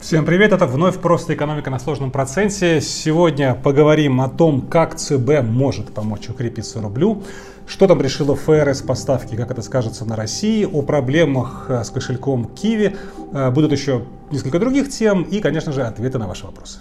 Всем привет, это вновь «Просто экономика на сложном проценте». Сегодня поговорим о том, как ЦБ может помочь укрепиться рублю, что там решила ФРС поставки, как это скажется на России, о проблемах э, с кошельком Киви. Э, будут еще несколько других тем и, конечно же, ответы на ваши вопросы.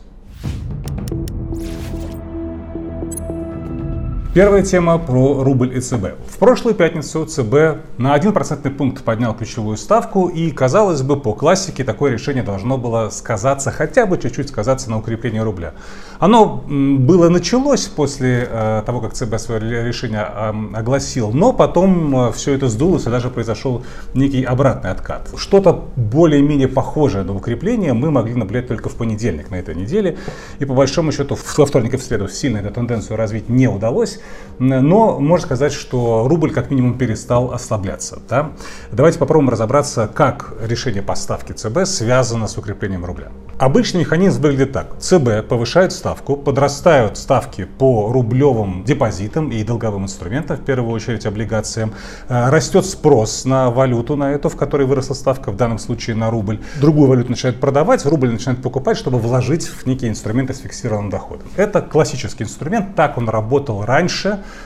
Первая тема про рубль и ЦБ. В прошлую пятницу ЦБ на 1% пункт поднял ключевую ставку, и, казалось бы, по классике такое решение должно было сказаться, хотя бы чуть-чуть сказаться на укреплении рубля. Оно было началось после э, того, как ЦБ свое решение э, огласил, но потом э, все это сдулось, и даже произошел некий обратный откат. Что-то более-менее похожее на укрепление мы могли наблюдать только в понедельник на этой неделе, и по большому счету во вторник и в среду сильно эту тенденцию развить не удалось. Но можно сказать, что рубль как минимум перестал ослабляться. Да? Давайте попробуем разобраться, как решение поставки ЦБ связано с укреплением рубля. Обычный механизм выглядит так. ЦБ повышает ставку, подрастают ставки по рублевым депозитам и долговым инструментам, в первую очередь облигациям. Э, растет спрос на валюту, на эту, в которой выросла ставка, в данном случае на рубль. Другую валюту начинают продавать, рубль начинают покупать, чтобы вложить в некие инструменты с фиксированным доходом. Это классический инструмент, так он работал раньше,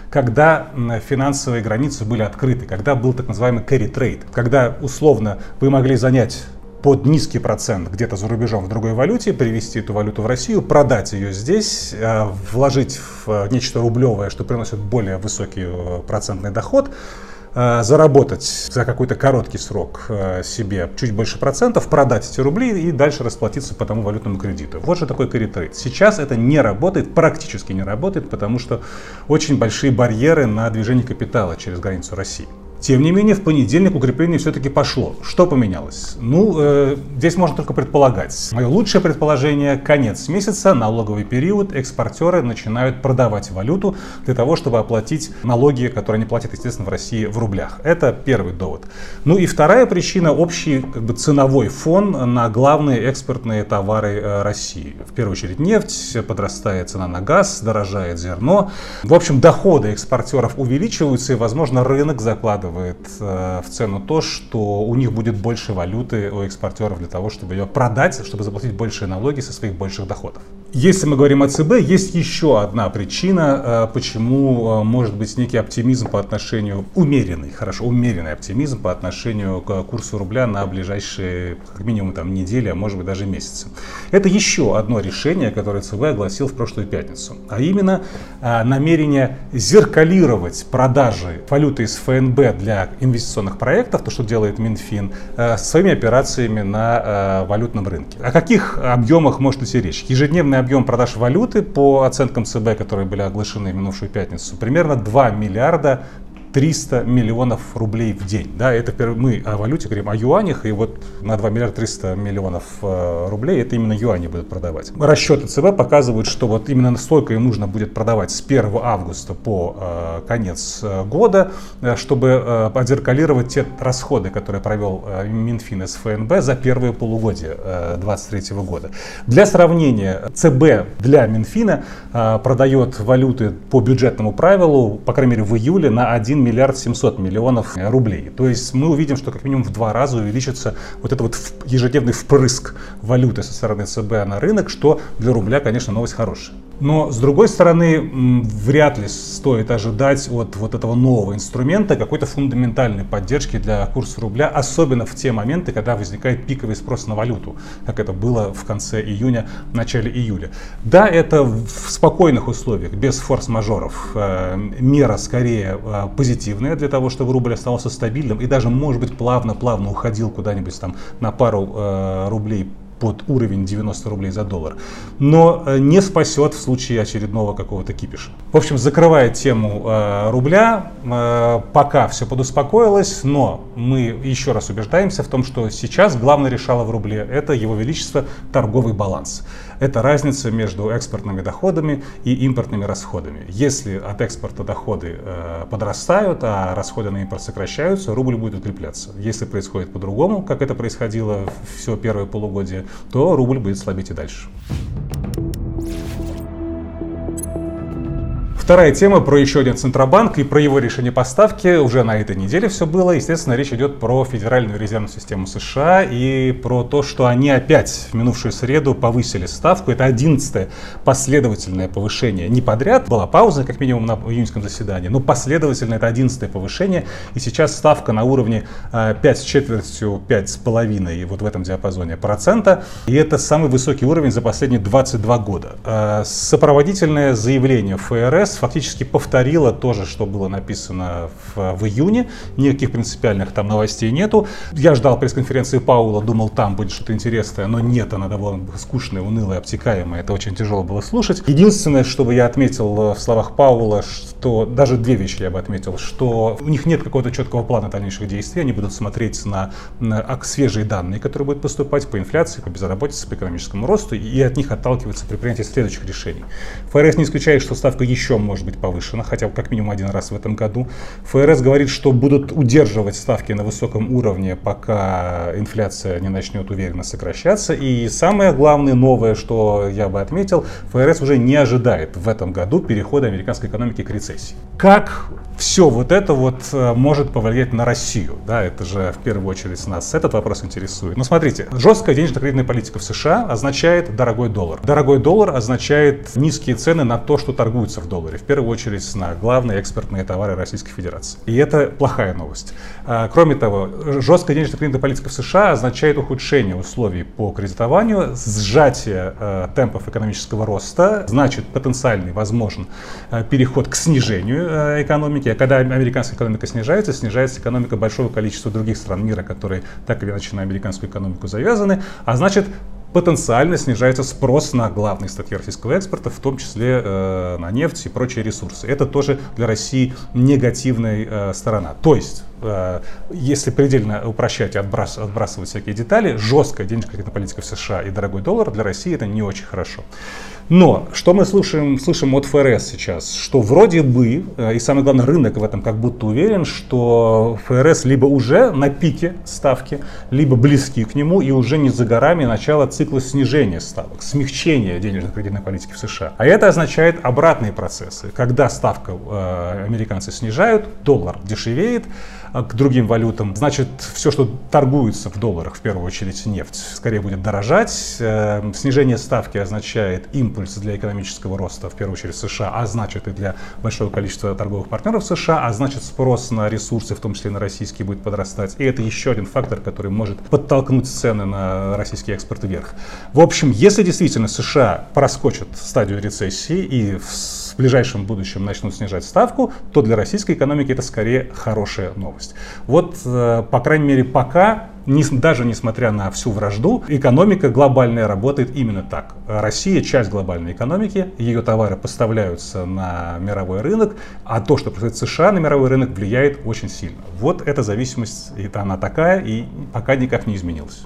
когда финансовые границы были открыты, когда был так называемый carry trade, когда условно вы могли занять под низкий процент где-то за рубежом в другой валюте, привезти эту валюту в Россию, продать ее здесь, э, вложить в э, нечто рублевое, что приносит более высокий э, процентный доход, заработать за какой-то короткий срок себе чуть больше процентов, продать эти рубли и дальше расплатиться по тому валютному кредиту. Вот же такой каритрейд. Сейчас это не работает, практически не работает, потому что очень большие барьеры на движение капитала через границу России. Тем не менее, в понедельник укрепление все-таки пошло. Что поменялось? Ну, э, здесь можно только предполагать. Мое лучшее предположение – конец месяца, налоговый период, экспортеры начинают продавать валюту для того, чтобы оплатить налоги, которые они платят, естественно, в России в рублях. Это первый довод. Ну и вторая причина – общий как бы, ценовой фон на главные экспортные товары э, России. В первую очередь нефть, подрастает цена на газ, дорожает зерно. В общем, доходы экспортеров увеличиваются и, возможно, рынок закладывает вкладывает э, в цену то, что у них будет больше валюты у экспортеров для того, чтобы ее продать, чтобы заплатить большие налоги со своих больших доходов. Если мы говорим о ЦБ, есть еще одна причина, э, почему э, может быть некий оптимизм по отношению, умеренный, хорошо, умеренный оптимизм по отношению к курсу рубля на ближайшие, как минимум, там, недели, а может быть даже месяцы. Это еще одно решение, которое ЦБ огласил в прошлую пятницу, а именно намерение зеркалировать продажи валюты из ФНБ для инвестиционных проектов, то, что делает Минфин, э, своими операциями на э, валютном рынке. О каких объемах может идти речь? Ежедневный объем продаж валюты по оценкам ЦБ, которые были оглашены в минувшую пятницу, примерно 2 миллиарда 300 миллионов рублей в день. Да, это мы о валюте говорим, о юанях, и вот на 2 миллиарда 300 миллионов э, рублей это именно юани будут продавать. Расчеты ЦБ показывают, что вот именно настолько им нужно будет продавать с 1 августа по э, конец э, года, чтобы отзеркалировать те расходы, которые провел Минфин из ФНБ за первые полугодие 2023 года. Для сравнения, ЦБ для Минфина продает валюты по бюджетному правилу, по крайней мере в июле, на 1 миллиард 700 миллионов рублей. То есть мы увидим, что как минимум в два раза увеличится вот этот вот ежедневный впрыск валюты со стороны ЦБ на рынок, что для рубля, конечно, новость хорошая. Но, с другой стороны, вряд ли стоит ожидать от вот этого нового инструмента какой-то фундаментальной поддержки для курса рубля, особенно в те моменты, когда возникает пиковый спрос на валюту, как это было в конце июня, начале июля. Да, это в спокойных условиях, без форс-мажоров, э, мера скорее э, позитивная для того, чтобы рубль оставался стабильным и даже, может быть, плавно-плавно уходил куда-нибудь там на пару э, рублей под уровень 90 рублей за доллар, но э, не спасет в случае очередного какого-то кипиша. В общем, закрывая тему э, рубля, э, пока все подуспокоилось, но мы еще раз убеждаемся в том, что сейчас главное решало в рубле это его величество торговый баланс. Это разница между экспортными доходами и импортными расходами. Если от экспорта доходы э, подрастают, а расходы на импорт сокращаются, рубль будет укрепляться. Если происходит по-другому, как это происходило все первое полугодие, то рубль будет слабеть и дальше. Вторая тема про еще один Центробанк и про его решение поставки. Уже на этой неделе все было. Естественно, речь идет про Федеральную резервную систему США и про то, что они опять в минувшую среду повысили ставку. Это одиннадцатое последовательное повышение. Не подряд, была пауза, как минимум, на июньском заседании, но последовательно это одиннадцатое повышение. И сейчас ставка на уровне 5 э, с четвертью, 5 с половиной, вот в этом диапазоне процента. И это самый высокий уровень за последние 22 года. Э, сопроводительное заявление ФРС фактически повторила то же, что было написано в, в июне. Никаких принципиальных там новостей нету. Я ждал пресс-конференции Паула, думал, там будет что-то интересное, но нет, она довольно скучная, унылая, обтекаемая. Это очень тяжело было слушать. Единственное, что бы я отметил э, в словах Паула, что даже две вещи я бы отметил, что у них нет какого-то четкого плана дальнейших действий. Они будут смотреть на, на свежие данные, которые будут поступать по инфляции, по безработице, по экономическому росту, и от них отталкиваться при принятии следующих решений. ФРС не исключает, что ставка еще может быть повышена, хотя как минимум один раз в этом году. ФРС говорит, что будут удерживать ставки на высоком уровне, пока инфляция не начнет уверенно сокращаться. И самое главное, новое, что я бы отметил, ФРС уже не ожидает в этом году перехода американской экономики к рецессии. Как все вот это вот э, может повлиять на Россию. Да, это же в первую очередь нас этот вопрос интересует. Но смотрите, жесткая денежно-кредитная политика в США означает дорогой доллар. Дорогой доллар означает низкие цены на то, что торгуется в долларе. В первую очередь на главные экспортные товары Российской Федерации. И это плохая новость. А, кроме того, жесткая денежно-кредитная политика в США означает ухудшение условий по кредитованию, сжатие э, темпов экономического роста, значит потенциальный возможен э, переход к снижению экономики, а когда американская экономика снижается, снижается экономика большого количества других стран мира, которые так или иначе на американскую экономику завязаны, а значит потенциально снижается спрос на главные статьи российского экспорта, в том числе э, на нефть и прочие ресурсы. Это тоже для России негативная э, сторона. То есть, э, если предельно упрощать и отбрас, отбрасывать всякие детали, жесткая денежная политика в США и дорогой доллар для России это не очень хорошо. Но что мы слышим, слышим от ФРС сейчас? Что вроде бы, э, и самое главное, рынок в этом как будто уверен, что ФРС либо уже на пике ставки, либо близки к нему, и уже не за горами начало цикла снижения ставок, смягчения денежно-кредитной политики в США. А это означает обратные процессы. Когда ставка э, американцы снижают, доллар дешевеет, к другим валютам. Значит, все, что торгуется в долларах, в первую очередь нефть, скорее будет дорожать. Э, снижение ставки означает импульс для экономического роста, в первую очередь США, а значит и для большого количества торговых партнеров США, а значит спрос на ресурсы, в том числе на российские, будет подрастать. И это еще один фактор, который может подтолкнуть цены на российский экспорт вверх. В общем, если действительно США проскочат стадию рецессии и в в ближайшем будущем начнут снижать ставку, то для российской экономики это скорее хорошая новость. Вот, э, по крайней мере, пока даже несмотря на всю вражду, экономика глобальная работает именно так. Россия часть глобальной экономики, ее товары поставляются на мировой рынок, а то, что происходит в США на мировой рынок, влияет очень сильно. Вот эта зависимость, это она такая и пока никак не изменилась.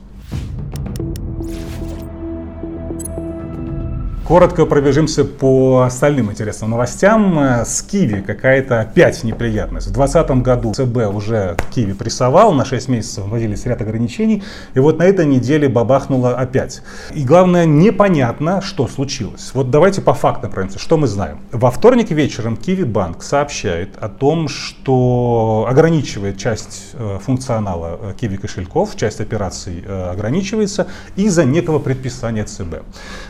Коротко пробежимся по остальным интересным новостям. С Киви какая-то опять неприятность. В 2020 году ЦБ уже Киви прессовал, на 6 месяцев вводились ряд ограничений, и вот на этой неделе бабахнуло опять. И главное, непонятно, что случилось. Вот давайте по фактам пройдемся, что мы знаем. Во вторник вечером Киви Банк сообщает о том, что ограничивает часть э, функционала э, Киви кошельков, часть операций э, ограничивается из-за некого предписания ЦБ.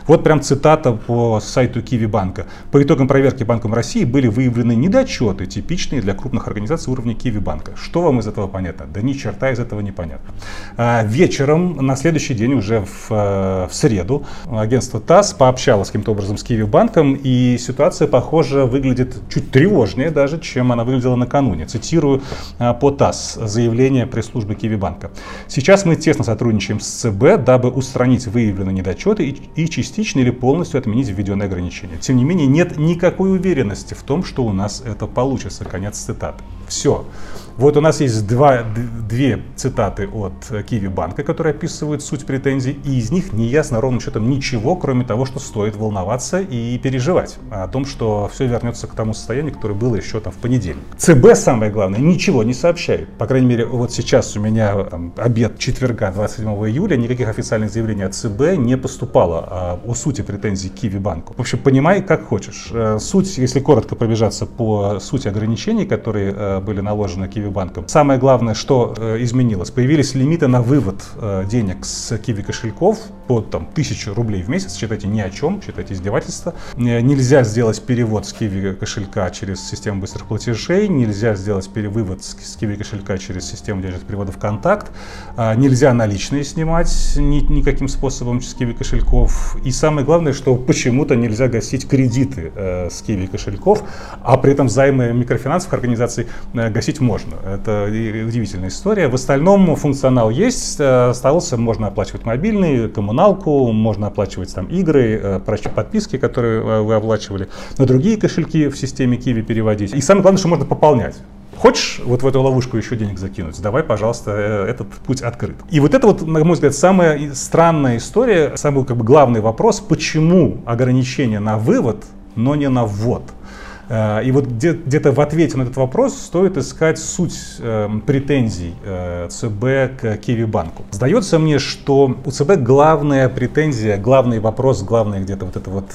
Вот прям цитата цитата по сайту Киви банка. По итогам проверки Банком России были выявлены недочеты, типичные для крупных организаций уровня Киви банка. Что вам из этого понятно? Да ни черта из этого не понятно. А, вечером, на следующий день, уже в, э, в среду, агентство ТАСС пообщалось каким-то образом с Киви банком, и ситуация, похоже, выглядит чуть тревожнее даже, чем она выглядела накануне. Цитирую а, по ТАСС заявление пресс-службы Киви банка. Сейчас мы тесно сотрудничаем с ЦБ, дабы устранить выявленные недочеты и, и частично или полностью отменить введенные ограничения. Тем не менее, нет никакой уверенности в том, что у нас это получится. Конец цитаты. Все. Вот у нас есть два, две цитаты от Киви Банка, которые описывают суть претензий, и из них не ясно ровным счетом ничего, кроме того, что стоит волноваться и переживать о том, что все вернется к тому состоянию, которое было еще там в понедельник. ЦБ, самое главное, ничего не сообщает. По крайней мере, вот сейчас у меня там, обед четверга, 27 июля, никаких официальных заявлений от ЦБ не поступало а, о сути претензий Киви Банку. В общем, понимай, как хочешь. Э, суть, если коротко пробежаться по сути ограничений, которые э, были наложены Киви банком. Самое главное, что э, изменилось, появились лимиты на вывод э, денег с Киви кошельков под там, тысячу рублей в месяц, считайте ни о чем, считайте издевательство. Э, нельзя сделать перевод с Киви кошелька через систему быстрых платежей, нельзя сделать перевывод с, Киви кошелька через систему денежных переводов контакт, э, нельзя наличные снимать ни, никаким способом с Киви кошельков. И самое главное, что почему-то нельзя гасить кредиты э, с Киви кошельков, а при этом займы микрофинансовых организаций э, гасить можно. Это удивительная история. В остальном функционал есть. Э, остался, можно оплачивать мобильный, коммуналку, можно оплачивать там игры, э, подписки, которые э, вы оплачивали, на другие кошельки в системе Kiwi переводить. И самое главное, что можно пополнять. Хочешь вот в эту ловушку еще денег закинуть? Давай, пожалуйста, этот путь открыт. И вот это вот, на мой взгляд, самая странная история, самый как бы главный вопрос, почему ограничение на вывод, но не на ввод. Э, и вот где-то в ответе на этот вопрос стоит искать суть э, претензий э, ЦБ к Киви банку. Сдается мне, что у ЦБ главная претензия, главный вопрос, главная где-то вот эта вот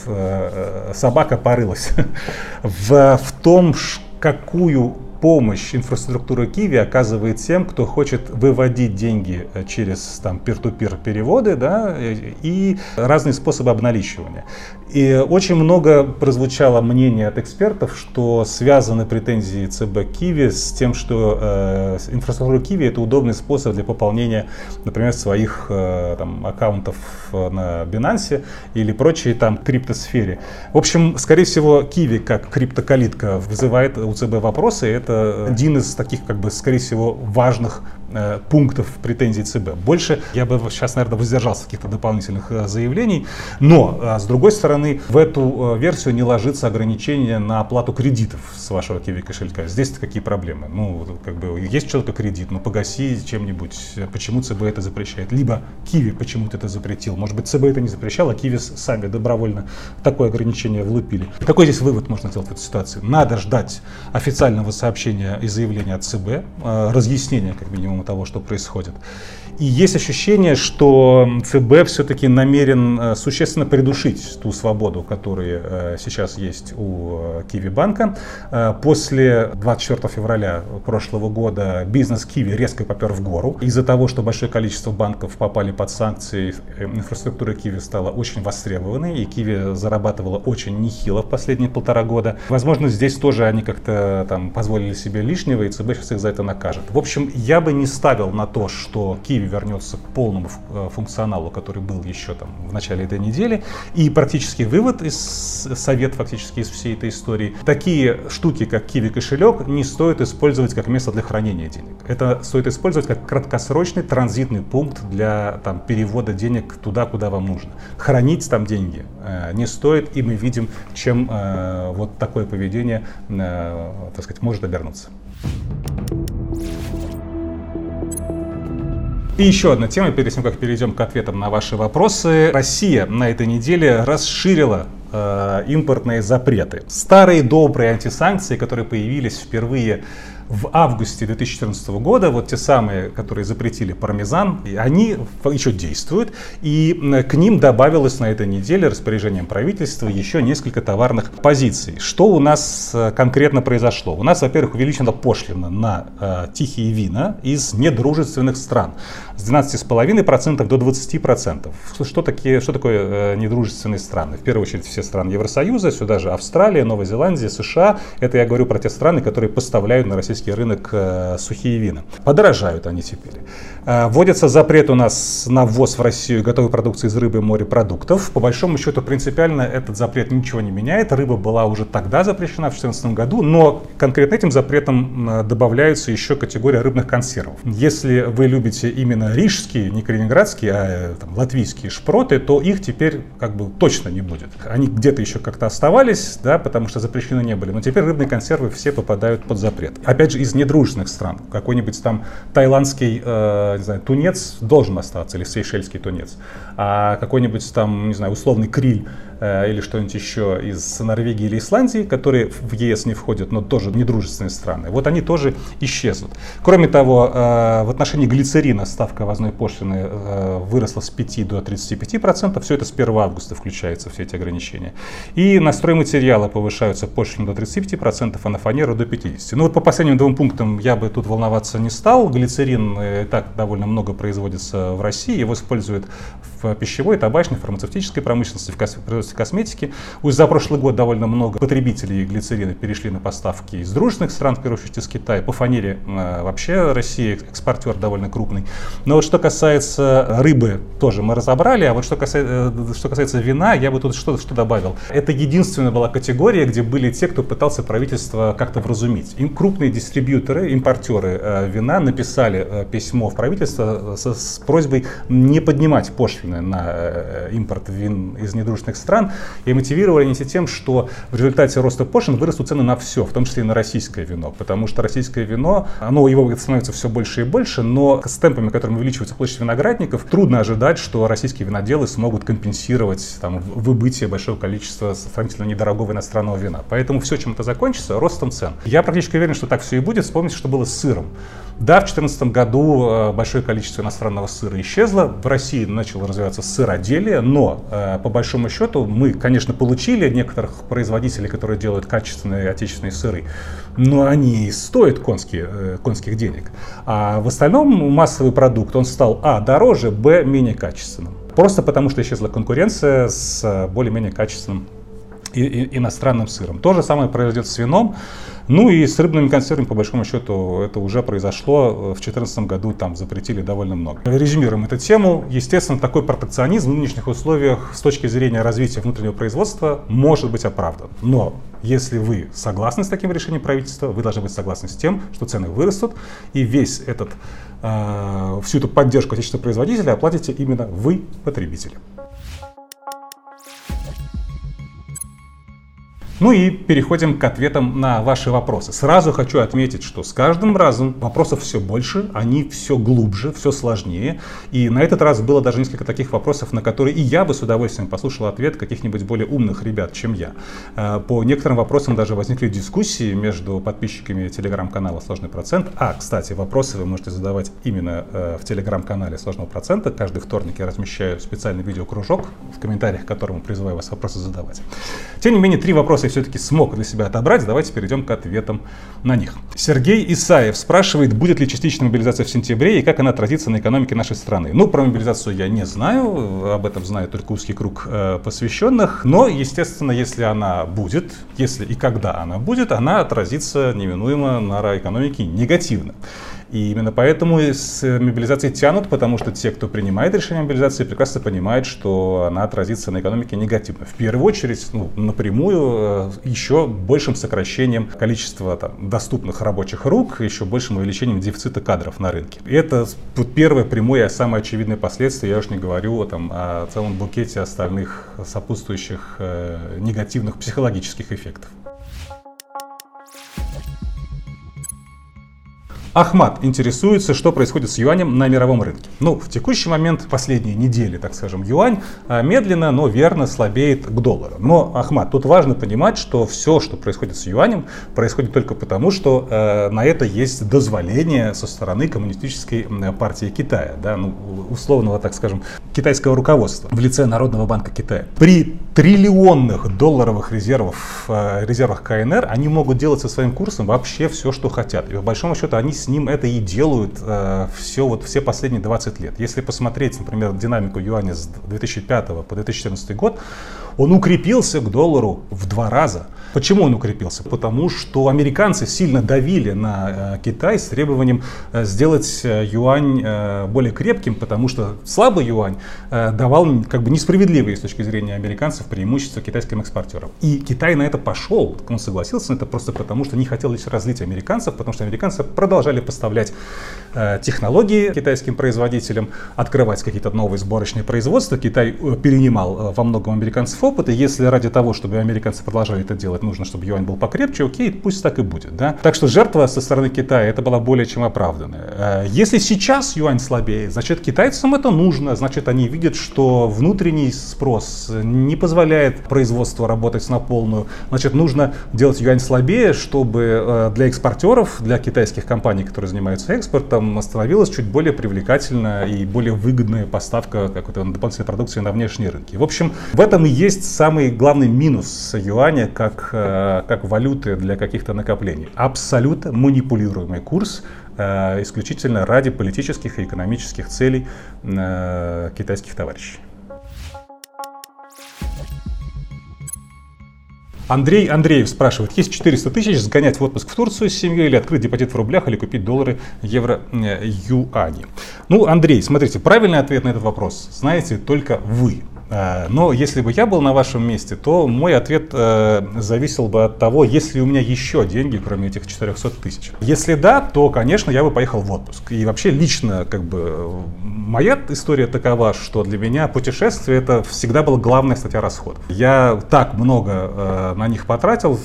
собака порылась в, в том, какую помощь инфраструктуры Киви оказывает тем, кто хочет выводить деньги э, через там peer-to-peer переводы да, и разные способы обналичивания. И очень много прозвучало мнение от экспертов, что связаны претензии ЦБ Киви с тем, что э, инфраструктура Киви это удобный способ для пополнения, например, своих э, там, аккаунтов на Binance или прочей там криптосфере. В общем, скорее всего, Киви как криптокалитка вызывает у ЦБ вопросы. Это один из таких, как бы, скорее всего, важных Э, пунктов претензий ЦБ. Больше я бы сейчас, наверное, воздержался каких-то дополнительных э, заявлений. Но, э, с другой стороны, в эту версию не ложится ограничение на оплату кредитов с вашего Киви кошелька. Здесь какие проблемы? Ну, как бы, есть человека кредит, ну, погаси чем-нибудь. Почему ЦБ это запрещает? Либо Киви почему-то это запретил. Может быть, ЦБ это не запрещал, а Киви сами добровольно такое ограничение влупили. Какой здесь вывод можно сделать в этой ситуации? Надо ждать официального сообщения и заявления от ЦБ, разъяснения, как минимум, того, что происходит. И есть ощущение, что ЦБ все-таки намерен э, существенно придушить ту свободу, которая э, сейчас есть у э, Киви банка. После 24 февраля прошлого года бизнес Киви резко попер в гору. Из-за того, что большое количество банков попали под санкции, инфраструктура Киви стала очень востребованной, и Киви зарабатывала очень нехило в последние полтора года. Возможно, здесь тоже они как-то там позволили себе лишнего, и ЦБ сейчас их за это накажет. В общем, я бы не ставил на то, что Киви вернется к полному э, функционалу, который был еще там в начале этой недели. И практически вывод из совет фактически из всей этой истории. Такие штуки, как Kiwi кошелек, не стоит использовать как место для хранения денег. Это стоит использовать как краткосрочный транзитный пункт для там, перевода денег туда, куда вам нужно. Хранить там деньги э, не стоит, и мы видим, чем э, вот такое поведение, э, так сказать, может обернуться. И еще одна тема, перед тем, как перейдем к ответам на ваши вопросы. Россия на этой неделе расширила э, импортные запреты. Старые добрые антисанкции, которые появились впервые в августе 2014 года, вот те самые, которые запретили пармезан, они еще действуют, и к ним добавилось на этой неделе распоряжением правительства еще несколько товарных позиций. Что у нас э, конкретно произошло? У нас, во-первых, увеличена пошлина на э, тихие вина из недружественных стран с 12,5% до 20%. Что, такие, что такое э, недружественные страны? В первую очередь все страны Евросоюза, сюда же Австралия, Новая Зеландия, США. Это я говорю про те страны, которые поставляют на российский рынок э, сухие вина. Подорожают они теперь. Э, вводится запрет у нас на ввоз в Россию готовой продукции из рыбы и морепродуктов. По большому счету принципиально этот запрет ничего не меняет. Рыба была уже тогда запрещена в 2014 году, но конкретно этим запретом э, добавляется еще категория рыбных консервов. Если вы любите именно рижские, не калининградские, а там, латвийские шпроты, то их теперь как бы точно не будет. Они где-то еще как-то оставались, да, потому что запрещены не были, но теперь рыбные консервы все попадают под запрет. Опять же, из недружественных стран. Какой-нибудь там тайландский, э, не знаю, тунец должен остаться, или сейшельский тунец. А какой-нибудь там, не знаю, условный криль Э, или что-нибудь еще из Норвегии или Исландии, которые в ЕС не входят, но тоже недружественные страны, вот они тоже исчезнут. Кроме того, э, в отношении глицерина ставка ввозной пошлины э, выросла с 5 до 35%, процентов. все это с 1 августа включается, все эти ограничения. И на стройматериалы повышаются пошлины до 35%, процентов, а на фанеру до 50%. Ну вот по последним двум пунктам я бы тут волноваться не стал. Глицерин и так довольно много производится в России, его используют в пищевой, табачной, фармацевтической промышленности, в производстве косметики. Уже за прошлый год довольно много потребителей глицерина перешли на поставки из дружных стран, в первую очередь из Китая. По фанере э, вообще Россия экспортер довольно крупный. Но вот что касается рыбы, тоже мы разобрали. А вот что касается, э, что касается вина, я бы тут что, что добавил. Это единственная была категория, где были те, кто пытался правительство как-то вразумить. Им крупные дистрибьюторы, импортеры э, вина написали письмо в правительство с, с просьбой не поднимать пошлины на импорт вин из недружественных стран, и мотивировали они тем, что в результате роста пошлин вырастут цены на все, в том числе и на российское вино, потому что российское вино, оно его становится все больше и больше, но с темпами, которыми увеличивается площадь виноградников, трудно ожидать, что российские виноделы смогут компенсировать там, выбытие большого количества сравнительно недорогого иностранного вина. Поэтому все, чем это закончится, ростом цен. Я практически уверен, что так все и будет. Вспомните, что было с сыром. Да, в 2014 году э, большое количество иностранного сыра исчезло. В России начало развиваться сыроделие, но э, по большому счету мы, конечно, получили некоторых производителей, которые делают качественные отечественные сыры, но они стоят конские, э, конских денег. А в остальном массовый продукт, он стал, а, дороже, б, менее качественным. Просто потому, что исчезла конкуренция с более-менее качественным и, и, иностранным сыром. То же самое произойдет с вином. Ну и с рыбными консервами, по большому счету, это уже произошло. В 2014 году там запретили довольно много. Резюмируем эту тему. Естественно, такой протекционизм в нынешних условиях с точки зрения развития внутреннего производства может быть оправдан. Но если вы согласны с таким решением правительства, вы должны быть согласны с тем, что цены вырастут, и весь этот, э, всю эту поддержку отечественного производителя оплатите именно вы, потребители. Ну и переходим к ответам на ваши вопросы. Сразу хочу отметить, что с каждым разом вопросов все больше, они все глубже, все сложнее. И на этот раз было даже несколько таких вопросов, на которые и я бы с удовольствием послушал ответ каких-нибудь более умных ребят, чем я. Э, по некоторым вопросам даже возникли дискуссии между подписчиками телеграм-канала «Сложный процент». А, кстати, вопросы вы можете задавать именно э, в телеграм-канале «Сложного процента». Каждый вторник я размещаю специальный видеокружок, в комментариях к которому призываю вас вопросы задавать. Тем не менее, три вопроса все-таки смог для себя отобрать, давайте перейдем к ответам на них. Сергей Исаев спрашивает, будет ли частичная мобилизация в сентябре и как она отразится на экономике нашей страны. Ну, про мобилизацию я не знаю, об этом знает только узкий круг э, посвященных, но, естественно, если она будет, если и когда она будет, она отразится неминуемо на экономике негативно. И именно поэтому с мобилизацией тянут, потому что те, кто принимает решение о мобилизации, прекрасно понимают, что она отразится на экономике негативно. В первую очередь, ну, напрямую, э, еще большим сокращением количества там, доступных рабочих рук, еще большим увеличением дефицита кадров на рынке. И это первое прямое, самое очевидное последствие, я уж не говорю там, о целом букете остальных сопутствующих э, негативных психологических эффектов. Ахмат интересуется, что происходит с юанем на мировом рынке. Ну, в текущий момент, последние недели, так скажем, юань а, медленно, но верно слабеет к доллару. Но, Ахмат, тут важно понимать, что все, что происходит с юанем, происходит только потому, что э, на это есть дозволение со стороны коммунистической партии Китая, да, ну, условного, так скажем, китайского руководства в лице Народного банка Китая. При триллионных долларовых резервах, э, резервах КНР они могут делать со своим курсом вообще все, что хотят. И по большому счету они с ним это и делают э, все, вот, все последние 20 лет. Если посмотреть, например, динамику юаня с 2005 по 2014 год, он укрепился к доллару в два раза. Почему он укрепился? Потому что американцы сильно давили на э, Китай с требованием сделать юань более крепким, потому что слабый юань давал как бы несправедливые с точки зрения американцев преимущества китайским экспортерам. И Китай на это пошел, он согласился на это просто потому, что не хотел лишь разлить американцев, потому что американцы продолжали поставлять технологии китайским производителям, открывать какие-то новые сборочные производства. Китай э, перенимал э, во многом американцев опыт, и если ради того, чтобы американцы продолжали это делать, нужно, чтобы юань был покрепче, окей, пусть так и будет. Да? Так что жертва со стороны Китая это была более чем оправданная. Если сейчас юань слабее, значит китайцам это нужно, значит они видят, что внутренний спрос не позволяет производству работать на полную, значит нужно делать юань слабее, чтобы для экспортеров, для китайских компаний, которые занимаются экспортом, становилась чуть более привлекательная и более выгодная поставка какой-то дополнительной продукции на внешние рынки. В общем, в этом и есть самый главный минус юаня как, э, как валюты для каких-то накоплений. Абсолютно манипулируемый курс, э, исключительно ради политических и экономических целей э, китайских товарищей. Андрей Андреев спрашивает, есть 400 тысяч сгонять в отпуск в Турцию с семьей или открыть депозит в рублях или купить доллары, евро, э, юани? Ну, Андрей, смотрите, правильный ответ на этот вопрос знаете только вы. Э, но если бы я был на вашем месте, то мой ответ э, зависел бы от того, есть ли у меня еще деньги, кроме этих 400 тысяч. Если да, то, конечно, я бы поехал в отпуск. И вообще лично, как бы, моя история такова, что для меня путешествие это всегда была главная статья расходов. Я так много э, на них потратил,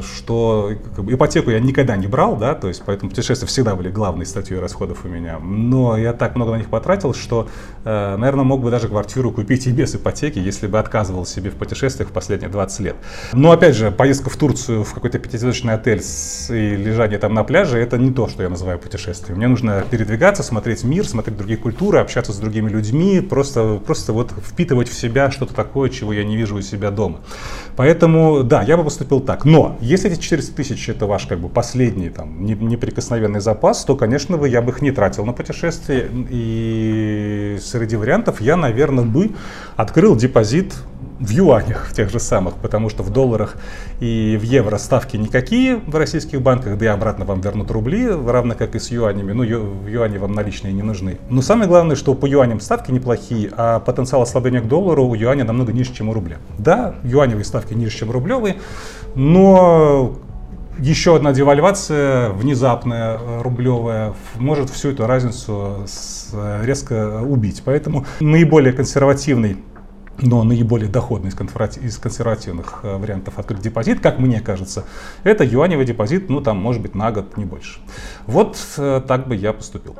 что как бы, ипотеку я никогда не брал, да, то есть поэтому путешествия всегда были главной статьей расходов у меня. Но я так много на них потратил, что, наверное, мог бы даже квартиру купить и без ипотеки ипотеки, если бы отказывал себе в путешествиях в последние 20 лет. Но опять же, поездка в Турцию в какой-то пятизвездочный отель и лежание там на пляже, это не то, что я называю путешествием. Мне нужно передвигаться, смотреть мир, смотреть другие культуры, общаться с другими людьми, просто, просто вот впитывать в себя что-то такое, чего я не вижу у себя дома. Поэтому, да, я бы поступил так. Но если эти 400 тысяч это ваш как бы последний там неприкосновенный запас, то, конечно, бы я бы их не тратил на путешествие. И среди вариантов я, наверное, бы открыл открыл депозит в юанях, в тех же самых, потому что в долларах и в евро ставки никакие в российских банках, да и обратно вам вернут рубли, равно как и с юанями. Ну, ю, в юане вам наличные не нужны. Но самое главное, что по юаням ставки неплохие, а потенциал ослабления к доллару у юаня намного ниже, чем у рубля. Да, юаневые ставки ниже, чем рублевые, но еще одна девальвация внезапная, рублевая, может всю эту разницу резко убить. Поэтому наиболее консервативный но наиболее доходный из консервативных э, вариантов открыть депозит, как мне кажется, это юаневый депозит, ну там может быть на год, не больше. Вот э, так бы я поступил.